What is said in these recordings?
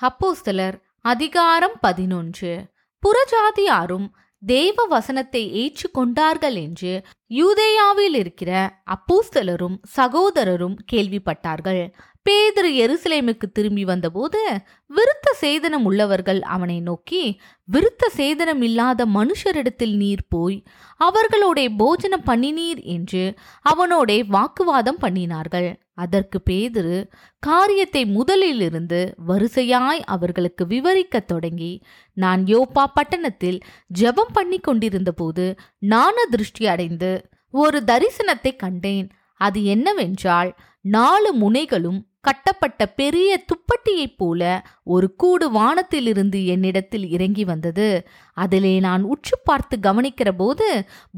அப்போஸ்தலர் அதிகாரம் பதினொன்று. புறஜாதியாரும் தேவ வசனத்தை ஏற்றுக்கொண்டார்கள் என்று யூதேயாவில் இருக்கிற அப்போஸ்தலரும் சகோதரரும் கேள்விப்பட்டார்கள். பேதர் எருசலேமுக்கு திரும்பி வந்தபோது விருத்த சேதனம் உள்ளவர்கள் அவனை நோக்கி விருத்த சேதனம் இல்லாத மனுஷரிடத்தில் நீர் போய் அவர்களோட போஜனம் பண்ணினீர் என்று அவனோட வாக்குவாதம் பண்ணினார்கள். அதற்கு பேதுரு காரியத்தை முதலிலிருந்து வரிசையாய் அவர்களுக்கு விவரிக்கத் தொடங்கி நான் யோப்பா பட்டணத்தில் ஜெபம் பண்ணி கொண்டிருந்த போது திருஷ்டி அடைந்து ஒரு தரிசனத்தை கண்டேன். அது என்னவென்றால் நாலு முனைகளும் கட்டப்பட்ட பெரிய துப்பட்டியைப் போல ஒரு கூடு வானத்திலிருந்து என்னிடத்தில் இறங்கி வந்தது. அதிலே நான் உற்று பார்த்து கவனிக்கிற போது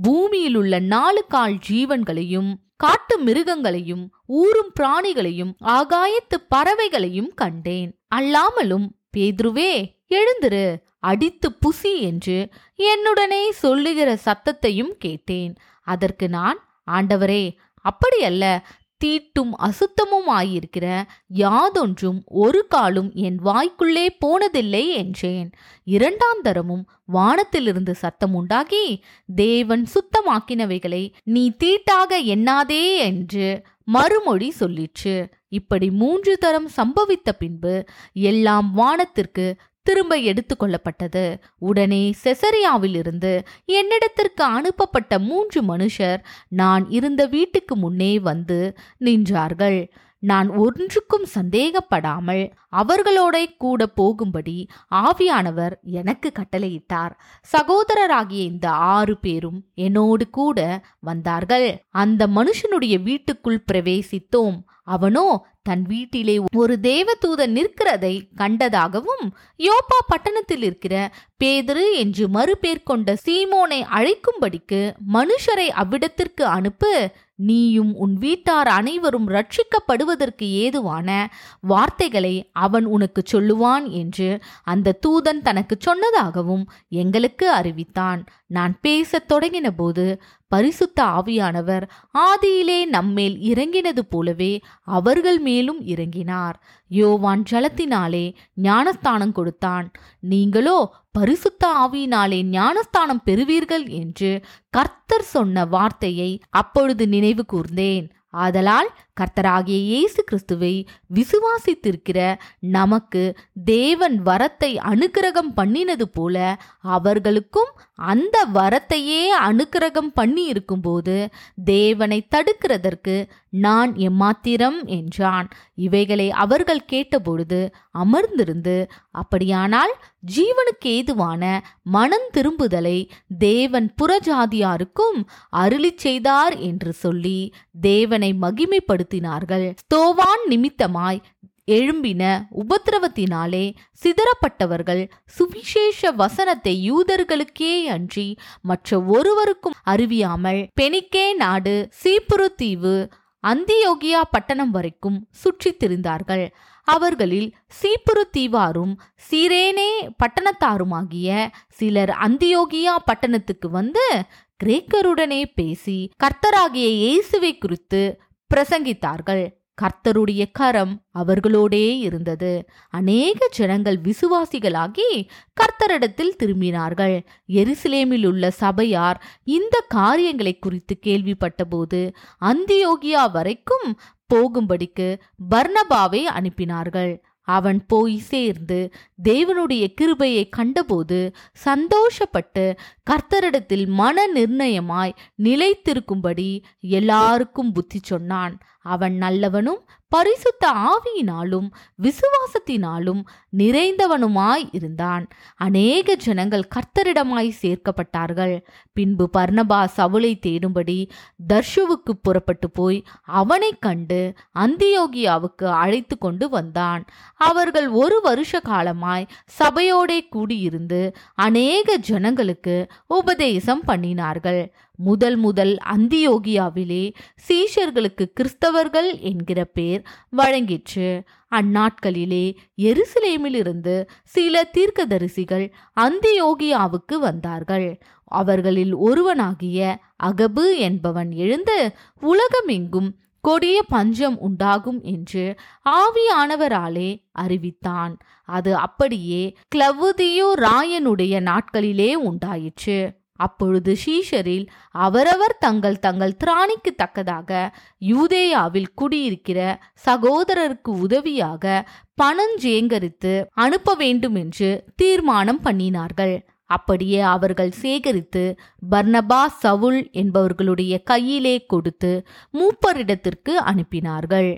பூமியில் உள்ள நாலு கால் ஜீவன்களையும் காட்டு மிருகங்களையும் ஊறும் பிராணிகளையும் ஆகாயத்து பறவைகளையும் கண்டேன். அல்லாமலும் பேதுருவே எழுந்திரு அடித்து புசி என்று என்னுடனே சொல்லுகிற சத்தத்தையும் கேட்டேன். அதற்கு நான் ஆண்டவரே அப்படியல்ல தீட்டும் அசுத்தமும் ஆயிருக்கிற யாதொன்றும் ஒரு காலும் என் வாய்க்குள்ளே போனதில்லை என்றேன். இரண்டாம் தரமும் வானத்திலிருந்து சத்தம் உண்டாகி தேவன் சுத்தமாக்கினவைகளை நீ தீட்டாக எண்ணாதே என்று மறுமொழி சொல்லிற்று. இப்படி மூன்று தரம் சம்பவித்த பின்பு எல்லாம் வானத்திற்கு திரும்ப எடுத்துக்கொள்ளப்பட்டது உடனே செசரியாவிலிருந்து என்னிடத்திற்கு அனுப்பப்பட்ட மூன்று மனுஷர் நான் இருந்த வீட்டுக்கு முன்னே வந்து நின்றார்கள். நான் ஒன்றுக்கும் சந்தேகப்படாமல் அவர்களோட கூட போகும்படி ஆவியானவர் எனக்கு கட்டளையிட்டார். சகோதரராகிய இந்த ஆறு பேரும் என்னோடு கூட வந்தார்கள். அந்த மனுஷனுடைய வீட்டுக்குள் பிரவேசித்தோம். அவனோ தன் வீட்டிலே ஒரு தேவதூதன் நிற்கிறதை கண்டதாகவும் யோப்பா பட்டணத்தில் இருக்கிற பேதரு என்று மறுபேர் கொண்ட சீமோனை அழைக்கும்படிக்கு மனுஷரை அவ்விடத்திற்கு அனுப்பு நீயும் உன் வீட்டார் அனைவரும் ரட்சிக்கப்படுவதற்கு ஏதுவான வார்த்தைகளை அவன் உனக்கு சொல்லுவான் என்று அந்த தூதன் தனக்கு சொன்னதாகவும் எங்களுக்கு அறிவித்தான். நான் பேசத் தொடங்கின போது பரிசுத்த ஆவியானவர் ஆதியிலே நம்மேல் இறங்கினது போலவே அவர்கள் மேலும் இறங்கினார். யோவான் ஜலத்தினாலே ஞானஸ்தானம் கொடுத்தான். நீங்களோ பரிசுத்த ஆவியினாலே ஞானஸ்தானம் பெறுவீர்கள் என்று கர்த்தர் சொன்ன வார்த்தையை அப்பொழுது நினைவு கூர்ந்தேன். ஆதலால் கர்த்தராகிய இயேசு கிறிஸ்துவை விசுவாசித்திருக்கிற நமக்கு தேவன் வரத்தை அனுக்கிரகம் பண்ணினது போல அவர்களுக்கும் அந்த வரத்தையே அனுக்கிரகம் பண்ணி இருக்கும்போது தேவனை தடுக்கிறதற்கு நான் எம்மாத்திரம் என்றான். இவைகளை அவர்கள் கேட்டபொழுது அமர்ந்திருந்து அப்படியானால் ஜீவனுக்கு ஏதுவான மனம் திரும்புதலை தேவன் புறஜாதியாருக்கும் அருளி செய்தார் என்று சொல்லி தேவனை மகிமைப்படுத்தினார்கள். ஸ்தோவான் நிமித்தமாய் எழும்பின உபத்திரவத்தினாலே சிதறப்பட்டவர்கள் சுவிசேஷ வசனத்தை யூதர்களுக்கே அன்றி மற்ற ஒருவருக்கும் அறிவியாமல் பெனிக்கே நாடு சீப்புரு தீவு அந்தியோகியா பட்டணம் வரைக்கும் சுற்றித் திரிந்தார்கள் அவர்களில் சீப்புரு தீவாரும் சீரேனே பட்டணத்தாருமாகிய சிலர் அந்தியோகியா பட்டணத்துக்கு வந்து கிரேக்கருடனே பேசி கர்த்தராகிய இயேசுவை குறித்து பிரசங்கித்தார்கள். கர்த்தருடைய கரம் அவர்களோடே இருந்தது. அநேக ஜனங்கள் விசுவாசிகளாகி கர்த்தரிடத்தில் திரும்பினார்கள். எருசலேமில் உள்ள சபையார் இந்த காரியங்களை குறித்து கேள்விப்பட்டபோது அந்தியோகியா வரைக்கும் போகும்படிக்கு பர்ணபாவை அனுப்பினார்கள். அவன் போய் சேர்ந்து தேவனுடைய கிருபையை கண்டபோது சந்தோஷப்பட்டு கர்த்தரிடத்தில் மன நிர்ணயமாய் நிலைத்திருக்கும்படி எல்லாருக்கும் புத்தி சொன்னான். அவன் நல்லவனும் பரிசுத்த ஆவியினாலும் விசுவாசத்தினாலும் நிறைந்தவனுமாய் இருந்தான். அநேக ஜனங்கள் கர்த்தரிடமாய் சேர்க்கப்பட்டார்கள். பின்பு பர்ணபா சவுளை தேடும்படி தர்ஷுவுக்கு புறப்பட்டு போய் அவனை கண்டு அந்தியோகியாவுக்கு அழைத்து கொண்டு வந்தான். அவர்கள் ஒரு வருஷ காலமாய் சபையோடே கூடியிருந்து அநேக ஜனங்களுக்கு உபதேசம் பண்ணினார்கள். முதல் முதல் அந்தியோகியாவிலே சீஷர்களுக்கு கிறிஸ்தவ கிறிஸ்தவர்கள் என்கிற பேர் வழங்கிற்று. அந்நாட்களிலே எருசலேமிலிருந்து சில தீர்க்கதரிசிகள் அந்தியோகியாவுக்கு வந்தார்கள். அவர்களில் ஒருவனாகிய அகபு என்பவன் எழுந்து உலகமெங்கும் கொடிய பஞ்சம் உண்டாகும் என்று ஆவியானவராலே அறிவித்தான். அது அப்படியே கிளவுதியோ ராயனுடைய நாட்களிலே உண்டாயிற்று. அப்பொழுது ஷீஷரில் அவரவர் தங்கள் தங்கள் திராணிக்கு தக்கதாக யூதேயாவில் குடியிருக்கிற சகோதரருக்கு உதவியாக பணஞ்சேங்கரித்து அனுப்ப வேண்டும் என்று தீர்மானம் பண்ணினார்கள். அப்படியே அவர்கள் சேகரித்து பர்னபா சவுல் என்பவர்களுடைய கையிலே கொடுத்து மூப்பரிடத்திற்கு அனுப்பினார்கள்.